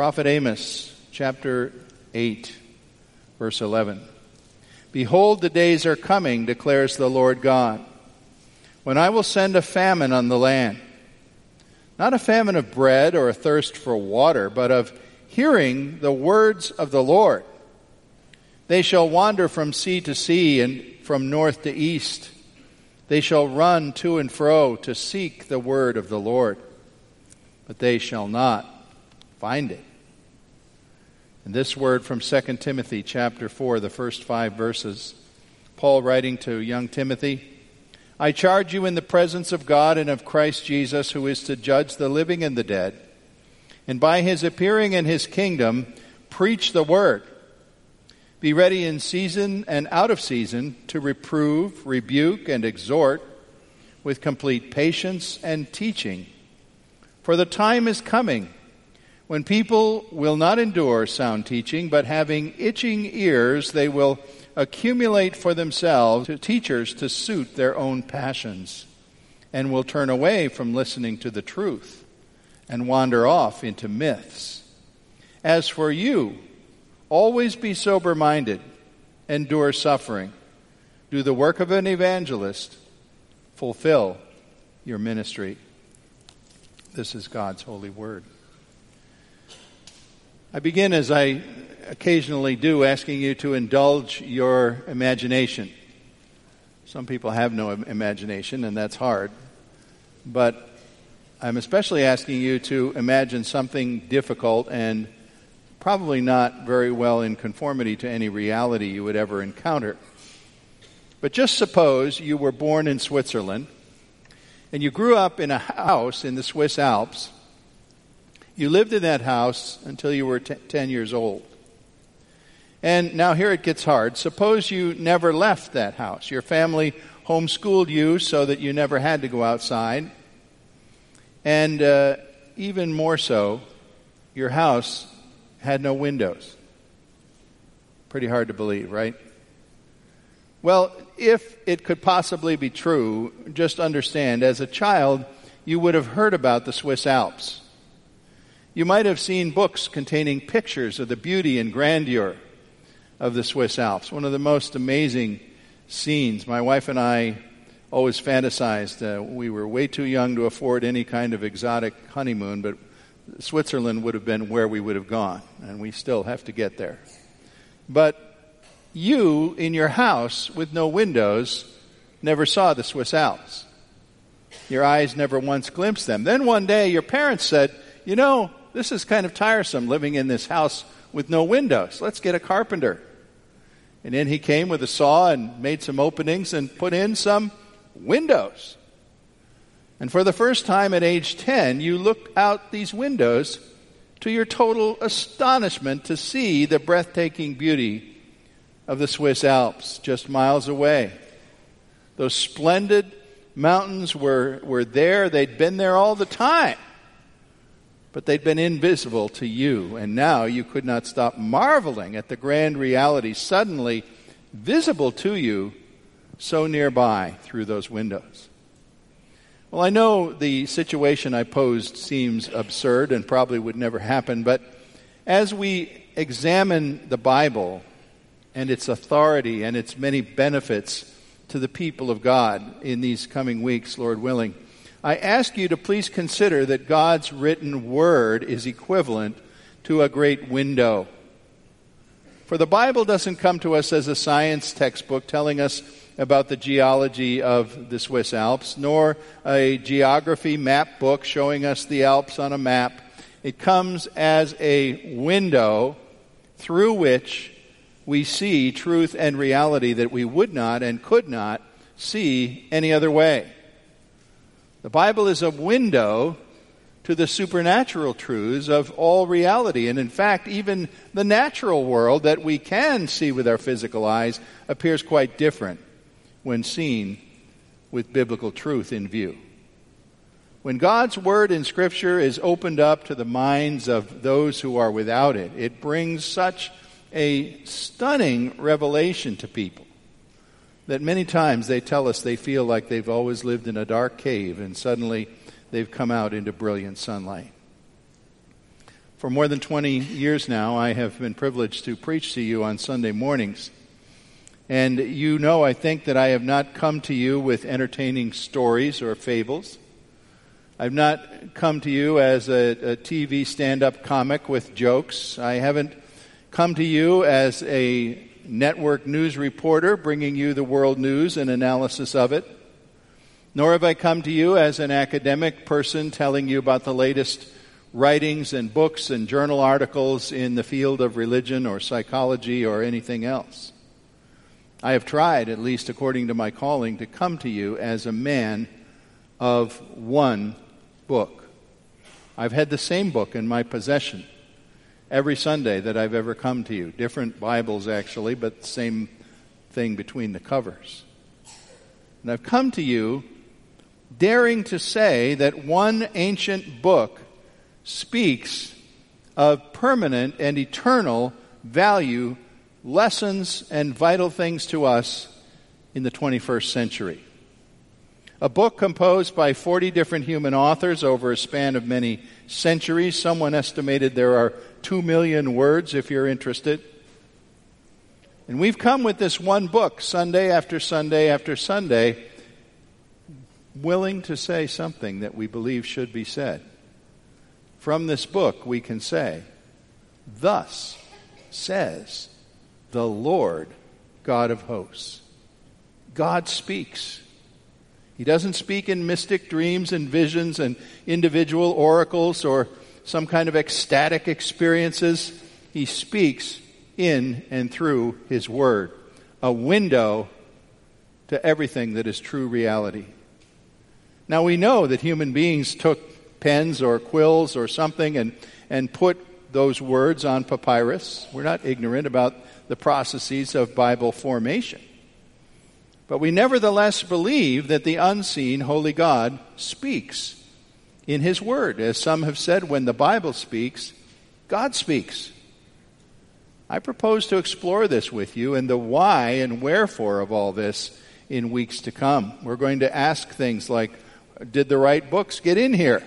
Prophet Amos, chapter 8, verse 11. Behold, the days are coming, declares the Lord God, when I will send a famine on the land. Not a famine of bread or a thirst for water, but of hearing the words of the Lord. They shall wander from sea to sea and from north to east. They shall run to and fro to seek the word of the Lord, but they shall not find it. And this word from 2 Timothy chapter 4, the first five verses. Paul writing to young Timothy I charge you in the presence of God and of Christ Jesus, who is to judge the living and the dead, and by his appearing in his kingdom, preach the word. Be ready in season and out of season to reprove, rebuke, and exhort with complete patience and teaching. For the time is coming when people will not endure sound teaching, but having itching ears, they will accumulate for themselves teachers to suit their own passions, and will turn away from listening to the truth and wander off into myths. As for you, always be sober minded, endure suffering, do the work of an evangelist, fulfill your ministry. This is God's holy word. I begin, as I occasionally do, asking you to indulge your imagination. Some people have no imagination, and that's hard. But I'm especially asking you to imagine something difficult and probably not very well in conformity to any reality you would ever encounter. But just suppose you were born in Switzerland and you grew up in a house in the Swiss Alps you lived in that house until you were t- 10 years old. And now here it gets hard. Suppose you never left that house. Your family homeschooled you so that you never had to go outside. And uh, even more so, your house had no windows. Pretty hard to believe, right? Well, if it could possibly be true, just understand as a child, you would have heard about the Swiss Alps. You might have seen books containing pictures of the beauty and grandeur of the Swiss Alps. One of the most amazing scenes. My wife and I always fantasized. Uh, we were way too young to afford any kind of exotic honeymoon, but Switzerland would have been where we would have gone, and we still have to get there. But you, in your house with no windows, never saw the Swiss Alps. Your eyes never once glimpsed them. Then one day your parents said, You know, this is kind of tiresome living in this house with no windows. Let's get a carpenter. And in he came with a saw and made some openings and put in some windows. And for the first time at age 10, you look out these windows to your total astonishment to see the breathtaking beauty of the Swiss Alps just miles away. Those splendid mountains were, were there, they'd been there all the time but they'd been invisible to you, and now you could not stop marveling at the grand reality suddenly visible to you so nearby through those windows. Well, I know the situation I posed seems absurd and probably would never happen, but as we examine the Bible and its authority and its many benefits to the people of God in these coming weeks, Lord willing, I ask you to please consider that God's written word is equivalent to a great window. For the Bible doesn't come to us as a science textbook telling us about the geology of the Swiss Alps, nor a geography map book showing us the Alps on a map. It comes as a window through which we see truth and reality that we would not and could not see any other way. The Bible is a window to the supernatural truths of all reality. And in fact, even the natural world that we can see with our physical eyes appears quite different when seen with biblical truth in view. When God's Word in Scripture is opened up to the minds of those who are without it, it brings such a stunning revelation to people that many times they tell us they feel like they've always lived in a dark cave and suddenly they've come out into brilliant sunlight. For more than 20 years now, I have been privileged to preach to you on Sunday mornings. And you know, I think, that I have not come to you with entertaining stories or fables. I've not come to you as a, a TV stand up comic with jokes. I haven't come to you as a network news reporter bringing you the world news and analysis of it. Nor have I come to you as an academic person telling you about the latest writings and books and journal articles in the field of religion or psychology or anything else. I have tried, at least according to my calling, to come to you as a man of one book. I've had the same book in my possession every Sunday that I've ever come to you. Different Bibles, actually, but same thing between the covers. And I've come to you daring to say that one ancient book speaks of permanent and eternal value, lessons, and vital things to us in the 21st century. A book composed by 40 different human authors over a span of many centuries. Someone estimated there are 2 million words if you're interested. And we've come with this one book, Sunday after Sunday after Sunday, willing to say something that we believe should be said. From this book, we can say, Thus says the Lord God of hosts. God speaks. He doesn't speak in mystic dreams and visions and individual oracles or some kind of ecstatic experiences. He speaks in and through His Word, a window to everything that is true reality. Now we know that human beings took pens or quills or something and, and put those words on papyrus. We're not ignorant about the processes of Bible formation. But we nevertheless believe that the unseen holy God speaks in His Word. As some have said, when the Bible speaks, God speaks. I propose to explore this with you and the why and wherefore of all this in weeks to come. We're going to ask things like Did the right books get in here?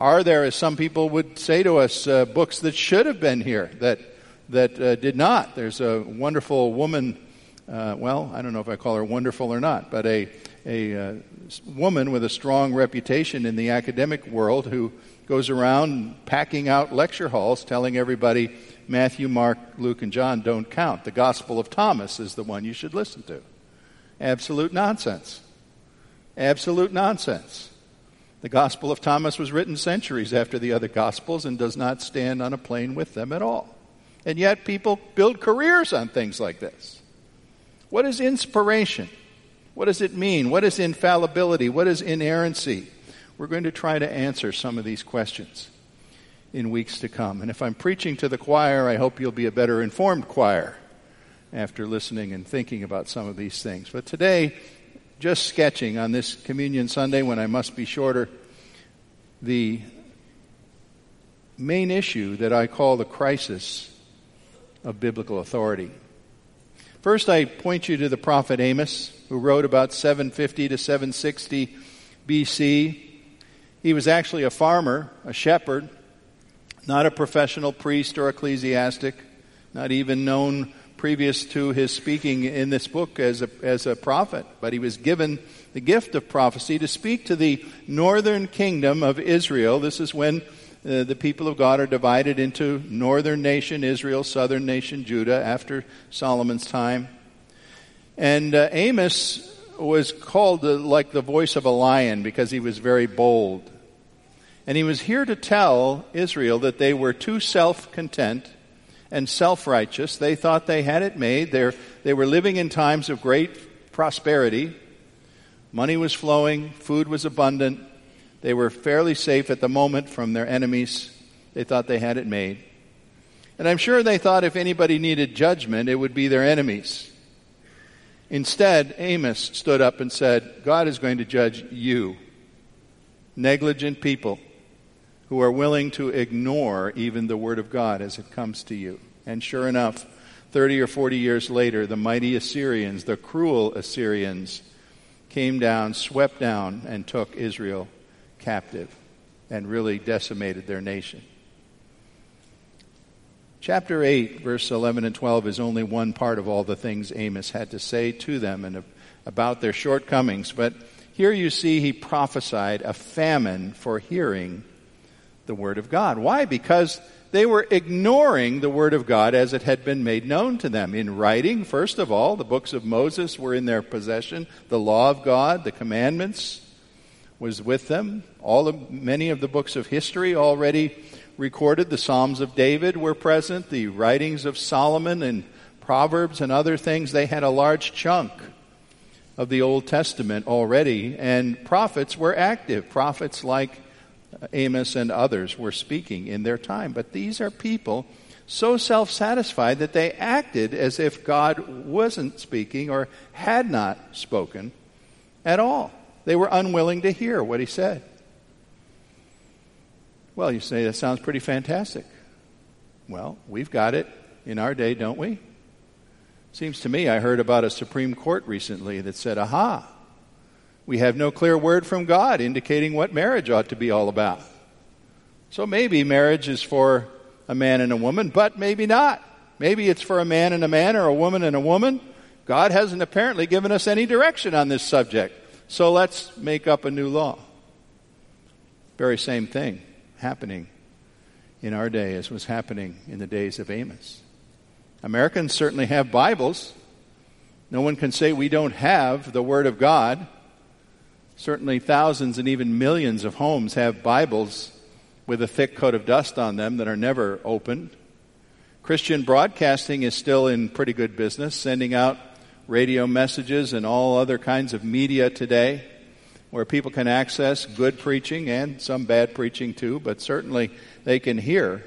Are there, as some people would say to us, uh, books that should have been here that, that uh, did not? There's a wonderful woman uh, well, I don't know if I call her wonderful or not, but a, a uh, woman with a strong reputation in the academic world who goes around packing out lecture halls telling everybody Matthew, Mark, Luke, and John don't count. The Gospel of Thomas is the one you should listen to. Absolute nonsense. Absolute nonsense. The Gospel of Thomas was written centuries after the other Gospels and does not stand on a plane with them at all. And yet people build careers on things like this. What is inspiration? What does it mean? What is infallibility? What is inerrancy? We're going to try to answer some of these questions in weeks to come. And if I'm preaching to the choir, I hope you'll be a better informed choir after listening and thinking about some of these things. But today, just sketching on this Communion Sunday when I must be shorter, the main issue that I call the crisis of biblical authority. First, I point you to the prophet Amos, who wrote about 750 to 760 BC. He was actually a farmer, a shepherd, not a professional priest or ecclesiastic, not even known previous to his speaking in this book as a, as a prophet, but he was given the gift of prophecy to speak to the northern kingdom of Israel. This is when uh, the people of God are divided into northern nation Israel, southern nation Judah after Solomon's time. And uh, Amos was called uh, like the voice of a lion because he was very bold. And he was here to tell Israel that they were too self content and self righteous. They thought they had it made. They're, they were living in times of great prosperity. Money was flowing, food was abundant. They were fairly safe at the moment from their enemies. They thought they had it made. And I'm sure they thought if anybody needed judgment, it would be their enemies. Instead, Amos stood up and said, God is going to judge you, negligent people who are willing to ignore even the Word of God as it comes to you. And sure enough, 30 or 40 years later, the mighty Assyrians, the cruel Assyrians, came down, swept down, and took Israel captive and really decimated their nation. Chapter 8, verse 11 and 12 is only one part of all the things Amos had to say to them and about their shortcomings. But here you see he prophesied a famine for hearing the Word of God. Why? Because they were ignoring the Word of God as it had been made known to them. In writing, first of all, the books of Moses were in their possession, the law of God, the commandments was with them. All of, many of the books of history already recorded. The Psalms of David were present, the writings of Solomon and Proverbs and other things. They had a large chunk of the Old Testament already, and prophets were active. Prophets like Amos and others were speaking in their time. But these are people so self satisfied that they acted as if God wasn't speaking or had not spoken at all. They were unwilling to hear what he said. Well, you say that sounds pretty fantastic. Well, we've got it in our day, don't we? Seems to me I heard about a Supreme Court recently that said, aha, we have no clear word from God indicating what marriage ought to be all about. So maybe marriage is for a man and a woman, but maybe not. Maybe it's for a man and a man or a woman and a woman. God hasn't apparently given us any direction on this subject. So let's make up a new law. Very same thing happening in our day as was happening in the days of Amos. Americans certainly have Bibles. No one can say we don't have the Word of God. Certainly, thousands and even millions of homes have Bibles with a thick coat of dust on them that are never opened. Christian broadcasting is still in pretty good business, sending out radio messages and all other kinds of media today where people can access good preaching and some bad preaching too, but certainly they can hear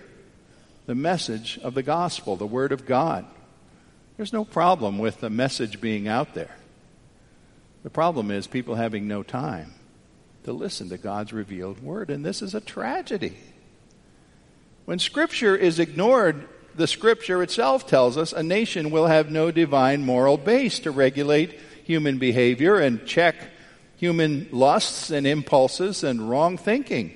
the message of the gospel, the Word of God. There's no problem with the message being out there. The problem is people having no time to listen to God's revealed Word, and this is a tragedy. When Scripture is ignored, the Scripture itself tells us a nation will have no divine moral base to regulate human behavior and check human lusts and impulses and wrong thinking.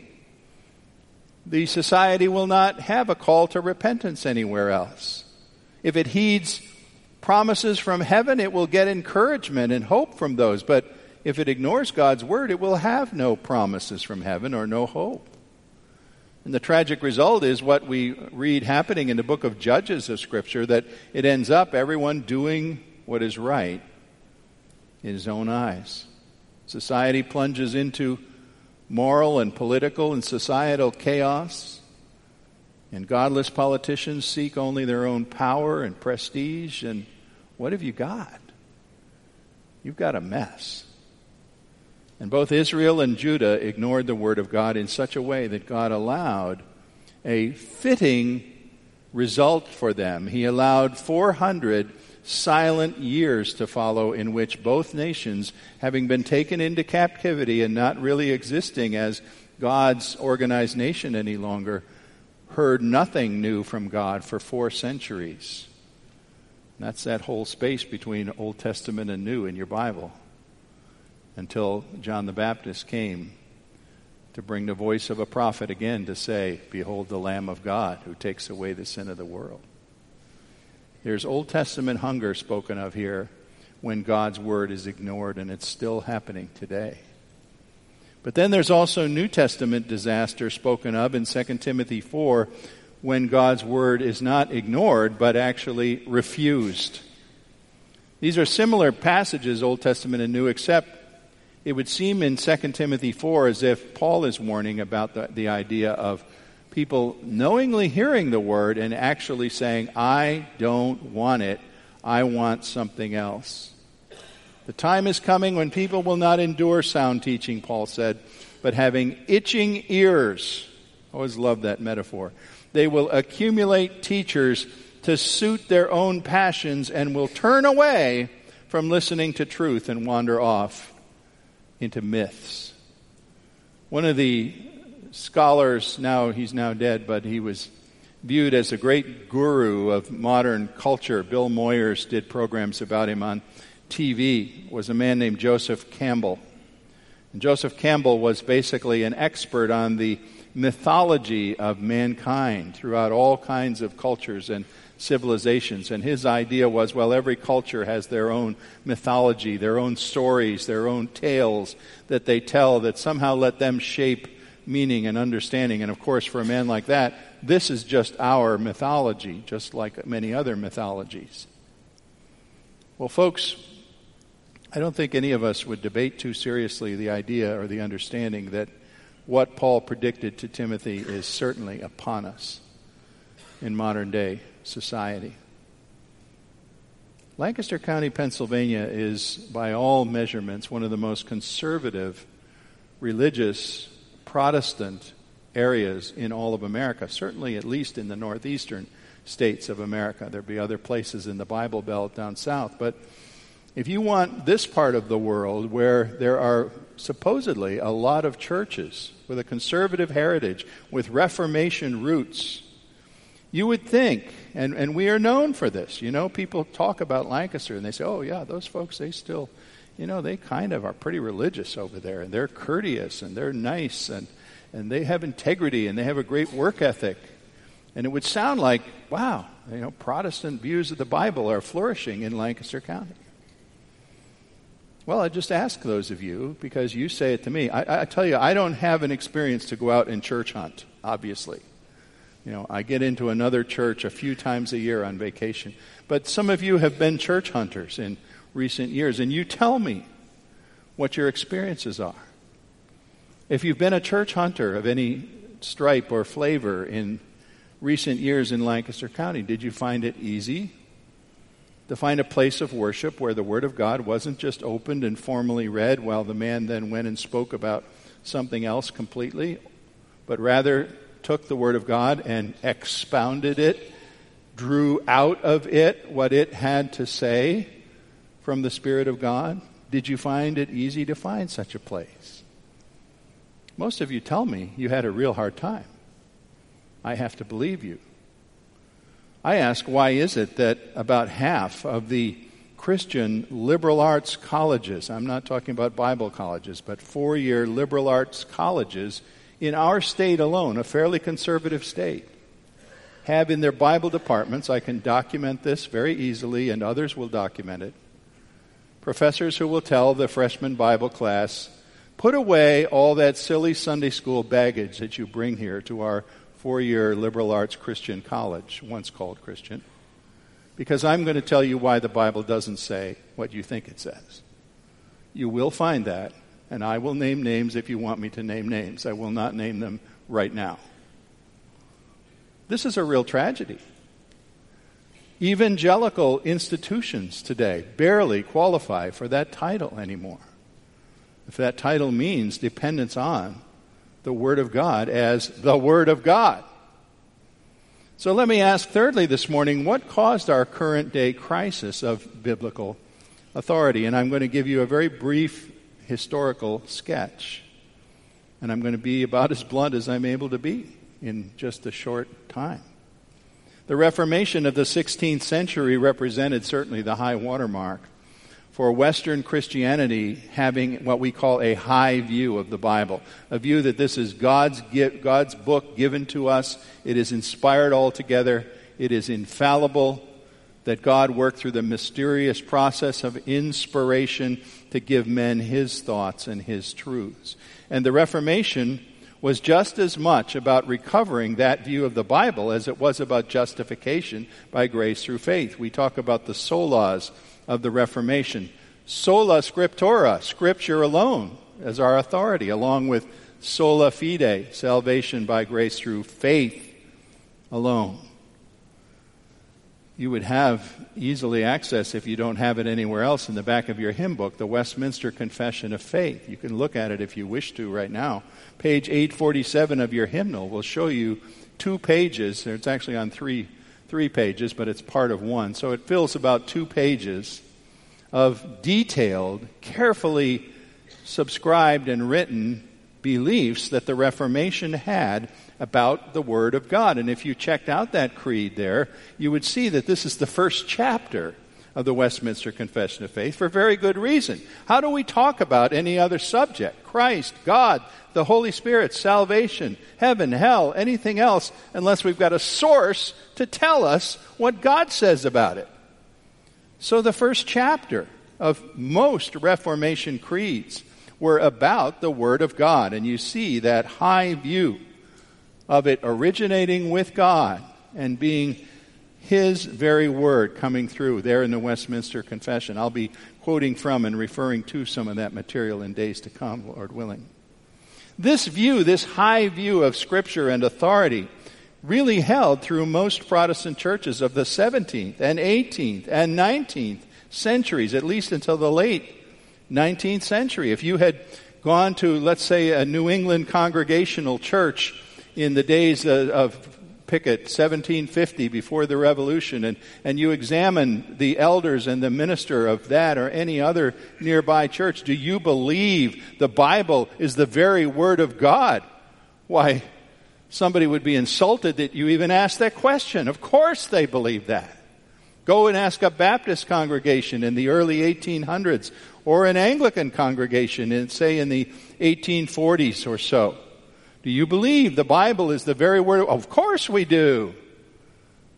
The society will not have a call to repentance anywhere else. If it heeds promises from heaven, it will get encouragement and hope from those. But if it ignores God's word, it will have no promises from heaven or no hope. And the tragic result is what we read happening in the book of Judges of Scripture that it ends up everyone doing what is right in his own eyes. Society plunges into moral and political and societal chaos, and godless politicians seek only their own power and prestige. And what have you got? You've got a mess. And both Israel and Judah ignored the word of God in such a way that God allowed a fitting result for them. He allowed 400 silent years to follow in which both nations, having been taken into captivity and not really existing as God's organized nation any longer, heard nothing new from God for four centuries. That's that whole space between Old Testament and New in your Bible until John the Baptist came to bring the voice of a prophet again to say, Behold the Lamb of God who takes away the sin of the world. There's Old Testament hunger spoken of here when God's word is ignored, and it's still happening today. But then there's also New Testament disaster spoken of in 2 Timothy 4 when God's word is not ignored but actually refused. These are similar passages, Old Testament and New, except it would seem in 2 Timothy 4 as if Paul is warning about the, the idea of People knowingly hearing the word and actually saying, I don't want it, I want something else. The time is coming when people will not endure sound teaching, Paul said, but having itching ears. I always love that metaphor. They will accumulate teachers to suit their own passions and will turn away from listening to truth and wander off into myths. One of the scholars, now he's now dead, but he was viewed as a great guru of modern culture. Bill Moyers did programs about him on TV, was a man named Joseph Campbell. And Joseph Campbell was basically an expert on the mythology of mankind throughout all kinds of cultures and civilizations. And his idea was well, every culture has their own mythology, their own stories, their own tales that they tell that somehow let them shape meaning and understanding. And of course, for a man like that, this is just our mythology, just like many other mythologies. Well, folks, I don't think any of us would debate too seriously the idea or the understanding that what Paul predicted to Timothy is certainly upon us in modern day society. Lancaster County, Pennsylvania is, by all measurements, one of the most conservative, religious, Protestant areas in all of America, certainly at least in the northeastern states of America. There'd be other places in the Bible Belt down south. But if you want this part of the world where there are supposedly a lot of churches with a conservative heritage, with Reformation roots, you would think, and, and we are known for this, you know, people talk about Lancaster and they say, oh, yeah, those folks, they still, you know, they kind of are pretty religious over there and they're courteous and they're nice and, and they have integrity and they have a great work ethic. And it would sound like, wow, you know, Protestant views of the Bible are flourishing in Lancaster County. Well, I just ask those of you because you say it to me. I, I tell you, I don't have an experience to go out and church hunt, obviously. You know, I get into another church a few times a year on vacation. But some of you have been church hunters in recent years, and you tell me what your experiences are. If you've been a church hunter of any stripe or flavor in recent years in Lancaster County, did you find it easy to find a place of worship where the Word of God wasn't just opened and formally read while the man then went and spoke about something else completely, but rather took the Word of God and expounded it, drew out of it what it had to say from the Spirit of God? Did you find it easy to find such a place? Most of you tell me you had a real hard time. I have to believe you. I ask, why is it that about half of the Christian liberal arts colleges, I'm not talking about Bible colleges, but four year liberal arts colleges in our state alone, a fairly conservative state, have in their Bible departments, I can document this very easily, and others will document it, professors who will tell the freshman Bible class, put away all that silly Sunday school baggage that you bring here to our four year liberal arts Christian college, once called Christian, because I'm going to tell you why the Bible doesn't say what you think it says. You will find that and I will name names if you want me to name names. I will not name them right now. This is a real tragedy. Evangelical institutions today barely qualify for that title anymore. If that title means dependence on the Word of God as the Word of God. So let me ask thirdly this morning what caused our current day crisis of biblical authority? And I'm going to give you a very brief historical sketch. And I'm going to be about as blunt as I'm able to be in just a short time. The Reformation of the 16th century represented certainly the high watermark for Western Christianity having what we call a high view of the Bible, a view that this is God's, God's book given to us, it is inspired altogether, it is infallible, that God worked through the mysterious process of inspiration to give men his thoughts and his truths. And the Reformation was just as much about recovering that view of the Bible as it was about justification by grace through faith. We talk about the solas of the Reformation. Sola scriptura, scripture alone, as our authority, along with sola fide, salvation by grace through faith alone. You would have easily access, if you don't have it anywhere else, in the back of your hymn book, the Westminster Confession of Faith. You can look at it if you wish to right now. Page 847 of your hymnal will show you two pages. It's actually on three, three pages, but it's part of one. So it fills about two pages of detailed, carefully subscribed and written beliefs that the Reformation had about the Word of God. And if you checked out that creed there, you would see that this is the first chapter of the Westminster Confession of Faith for very good reason. How do we talk about any other subject? Christ, God, the Holy Spirit, salvation, heaven, hell, anything else, unless we've got a source to tell us what God says about it. So the first chapter of most Reformation creeds were about the Word of God, and you see that high view of it originating with God and being his very word coming through there in the Westminster Confession. I'll be quoting from and referring to some of that material in days to come, Lord willing. This view, this high view of Scripture and authority, really held through most Protestant churches of the 17th and 18th and 19th centuries, at least until the late 19th century. If you had gone to, let's say, a New England congregational church in the days of, Pickett, 1750, before the Revolution, and, and you examine the elders and the minister of that or any other nearby church, do you believe the Bible is the very Word of God? Why, somebody would be insulted that you even asked that question. Of course they believe that. Go and ask a Baptist congregation in the early 1800s or an Anglican congregation in, say, in the 1840s or so. Do you believe the Bible is the very word? Of course we do.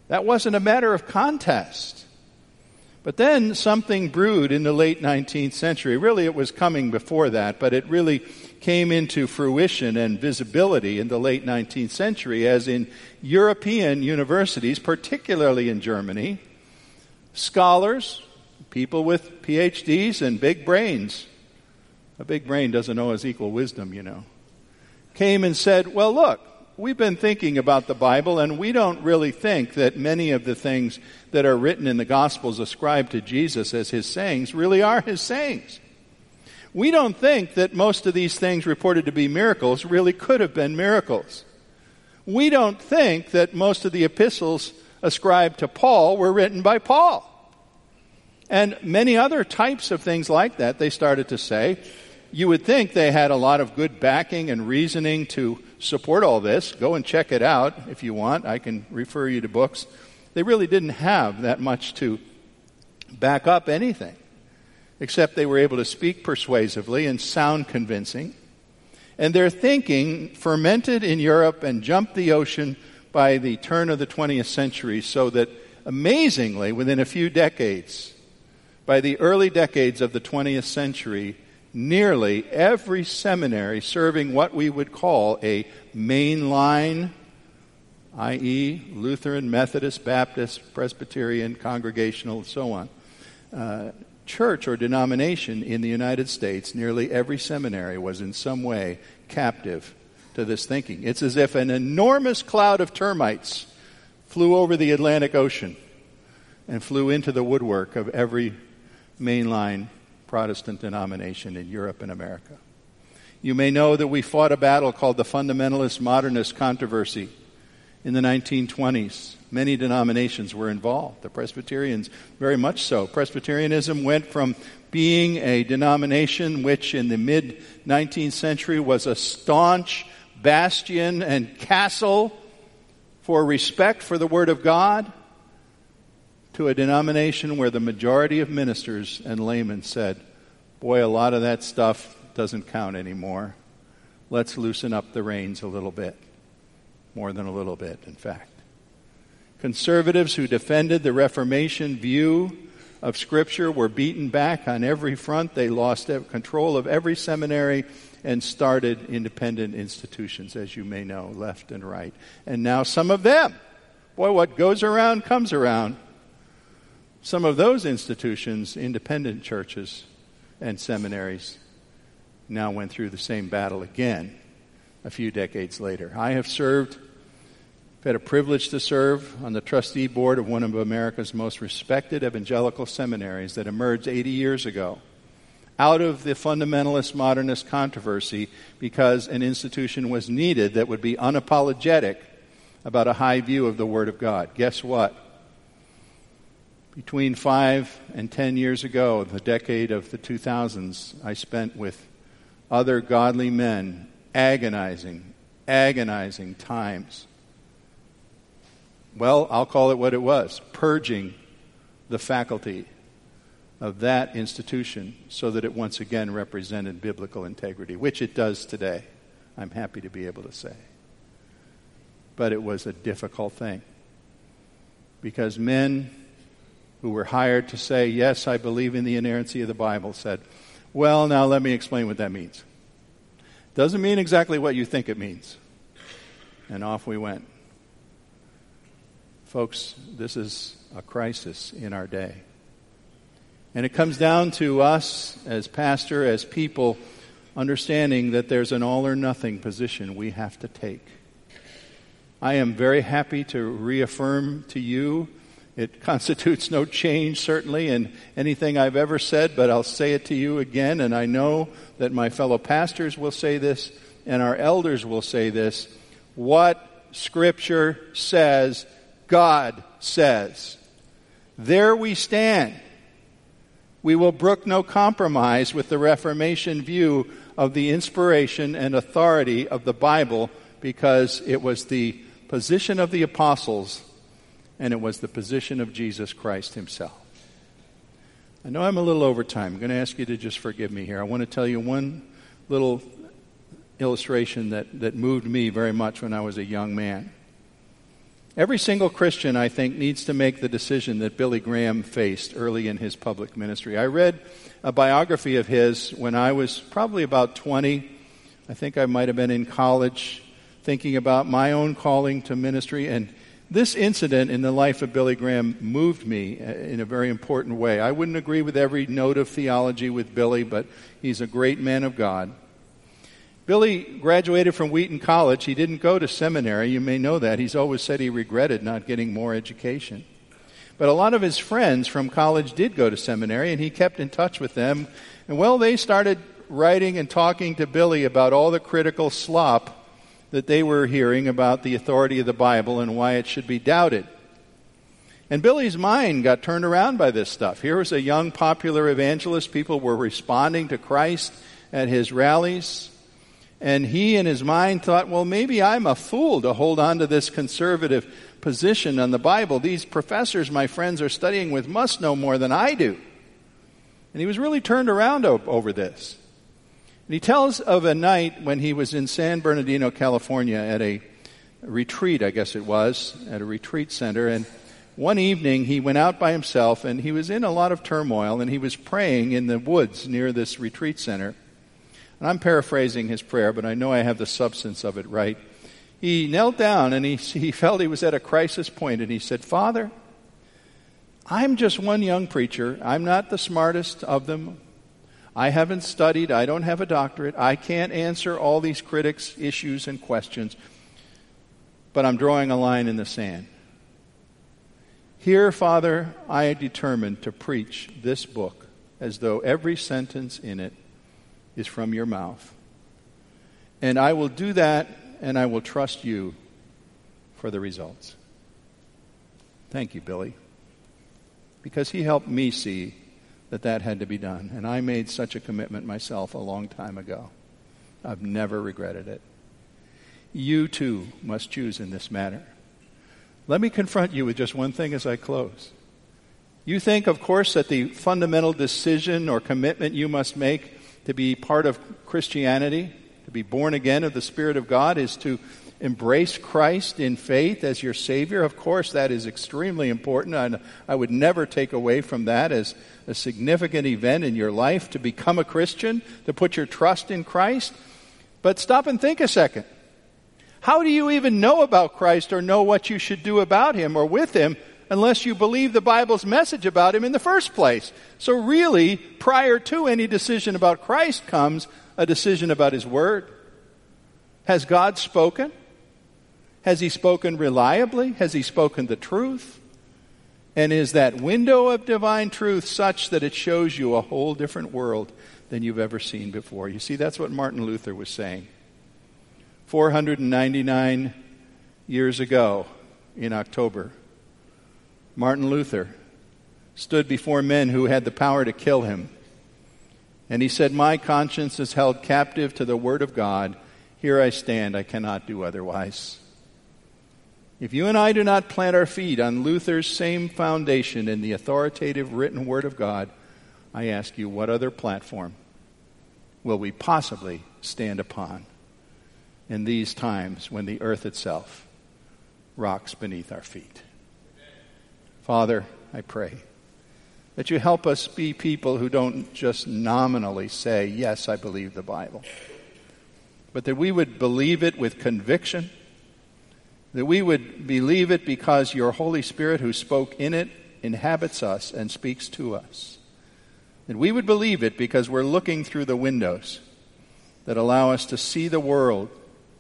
That wasn't a matter of contest. But then something brewed in the late 19th century. Really, it was coming before that, but it really came into fruition and visibility in the late 19th century as in European universities, particularly in Germany, scholars, people with PhDs and big brains. A big brain doesn't always equal wisdom, you know came and said, Well, look, we've been thinking about the Bible, and we don't really think that many of the things that are written in the Gospels ascribed to Jesus as his sayings really are his sayings. We don't think that most of these things reported to be miracles really could have been miracles. We don't think that most of the epistles ascribed to Paul were written by Paul. And many other types of things like that, they started to say you would think they had a lot of good backing and reasoning to support all this. Go and check it out if you want. I can refer you to books. They really didn't have that much to back up anything, except they were able to speak persuasively and sound convincing. And their thinking fermented in Europe and jumped the ocean by the turn of the 20th century, so that amazingly, within a few decades, by the early decades of the 20th century, nearly every seminary serving what we would call a mainline, i.e., Lutheran, Methodist, Baptist, Presbyterian, Congregational, and so on, uh, church or denomination in the United States, nearly every seminary was in some way captive to this thinking. It's as if an enormous cloud of termites flew over the Atlantic Ocean and flew into the woodwork of every mainline Protestant denomination in Europe and America. You may know that we fought a battle called the fundamentalist modernist controversy in the 1920s. Many denominations were involved, the Presbyterians very much so. Presbyterianism went from being a denomination which in the mid 19th century was a staunch bastion and castle for respect for the Word of God to a denomination where the majority of ministers and laymen said, Boy, a lot of that stuff doesn't count anymore. Let's loosen up the reins a little bit. More than a little bit, in fact. Conservatives who defended the Reformation view of Scripture were beaten back on every front. They lost control of every seminary and started independent institutions, as you may know, left and right. And now some of them, boy, what goes around comes around. Some of those institutions, independent churches and seminaries, now went through the same battle again a few decades later. I have served, had a privilege to serve on the trustee board of one of America's most respected evangelical seminaries that emerged 80 years ago out of the fundamentalist modernist controversy because an institution was needed that would be unapologetic about a high view of the Word of God. Guess what? Between five and ten years ago, the decade of the 2000s, I spent with other godly men agonizing, agonizing times. Well, I'll call it what it was purging the faculty of that institution so that it once again represented biblical integrity, which it does today. I'm happy to be able to say. But it was a difficult thing because men who were hired to say, Yes, I believe in the inerrancy of the Bible, said, Well, now let me explain what that means. Doesn't mean exactly what you think it means. And off we went. Folks, this is a crisis in our day. And it comes down to us as pastor, as people, understanding that there's an all or nothing position we have to take. I am very happy to reaffirm to you it constitutes no change, certainly, in anything I've ever said, but I'll say it to you again, and I know that my fellow pastors will say this, and our elders will say this. What Scripture says, God says. There we stand. We will brook no compromise with the Reformation view of the inspiration and authority of the Bible because it was the position of the apostles and it was the position of Jesus Christ himself. I know I'm a little over time. I'm going to ask you to just forgive me here. I want to tell you one little illustration that, that moved me very much when I was a young man. Every single Christian, I think, needs to make the decision that Billy Graham faced early in his public ministry. I read a biography of his when I was probably about 20. I think I might have been in college thinking about my own calling to ministry. And this incident in the life of Billy Graham moved me uh, in a very important way. I wouldn't agree with every note of theology with Billy, but he's a great man of God. Billy graduated from Wheaton College. He didn't go to seminary. You may know that. He's always said he regretted not getting more education. But a lot of his friends from college did go to seminary, and he kept in touch with them. And well, they started writing and talking to Billy about all the critical slop that they were hearing about the authority of the Bible and why it should be doubted. And Billy's mind got turned around by this stuff. Here was a young popular evangelist. People were responding to Christ at his rallies. And he, in his mind, thought, well, maybe I'm a fool to hold on to this conservative position on the Bible. These professors my friends are studying with must know more than I do. And he was really turned around over this. And he tells of a night when he was in San Bernardino, California, at a retreat, I guess it was, at a retreat center. And one evening he went out by himself and he was in a lot of turmoil and he was praying in the woods near this retreat center. And I'm paraphrasing his prayer, but I know I have the substance of it right. He knelt down and he, he felt he was at a crisis point and he said, Father, I'm just one young preacher. I'm not the smartest of them. I haven't studied. I don't have a doctorate. I can't answer all these critics' issues and questions. But I'm drawing a line in the sand. Here, Father, I determined to preach this book as though every sentence in it is from your mouth. And I will do that and I will trust you for the results. Thank you, Billy. Because he helped me see that that had to be done. And I made such a commitment myself a long time ago. I've never regretted it. You too must choose in this matter. Let me confront you with just one thing as I close. You think, of course, that the fundamental decision or commitment you must make to be part of Christianity, to be born again of the Spirit of God, is to embrace Christ in faith as your Savior. Of course, that is extremely important. and I would never take away from that as a significant event in your life to become a Christian, to put your trust in Christ. But stop and think a second. How do you even know about Christ or know what you should do about Him or with Him unless you believe the Bible's message about him in the first place. So, really, prior to any decision about Christ comes a decision about his word. Has God spoken? Has He spoken reliably? Has He spoken the truth? And is that window of divine truth such that it shows you a whole different world than you've ever seen before? You see, that's what Martin Luther was saying. 499 years ago in October, Martin Luther stood before men who had the power to kill him. And he said, My conscience is held captive to the Word of God. Here I stand. I cannot do otherwise. If you and I do not plant our feet on Luther's same foundation in the authoritative written Word of God, I ask you, what other platform will we possibly stand upon in these times when the earth itself rocks beneath our feet? Father, I pray that you help us be people who don't just nominally say, Yes, I believe the Bible, but that we would believe it with conviction that we would believe it because your Holy Spirit, who spoke in it, inhabits us and speaks to us. That we would believe it because we're looking through the windows that allow us to see the world,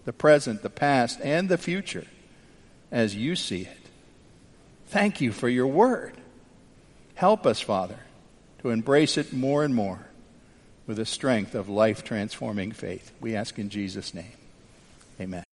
the present, the past, and the future as you see it. Thank you for your word. Help us, Father, to embrace it more and more with the strength of life transforming faith. We ask in Jesus' name. Amen.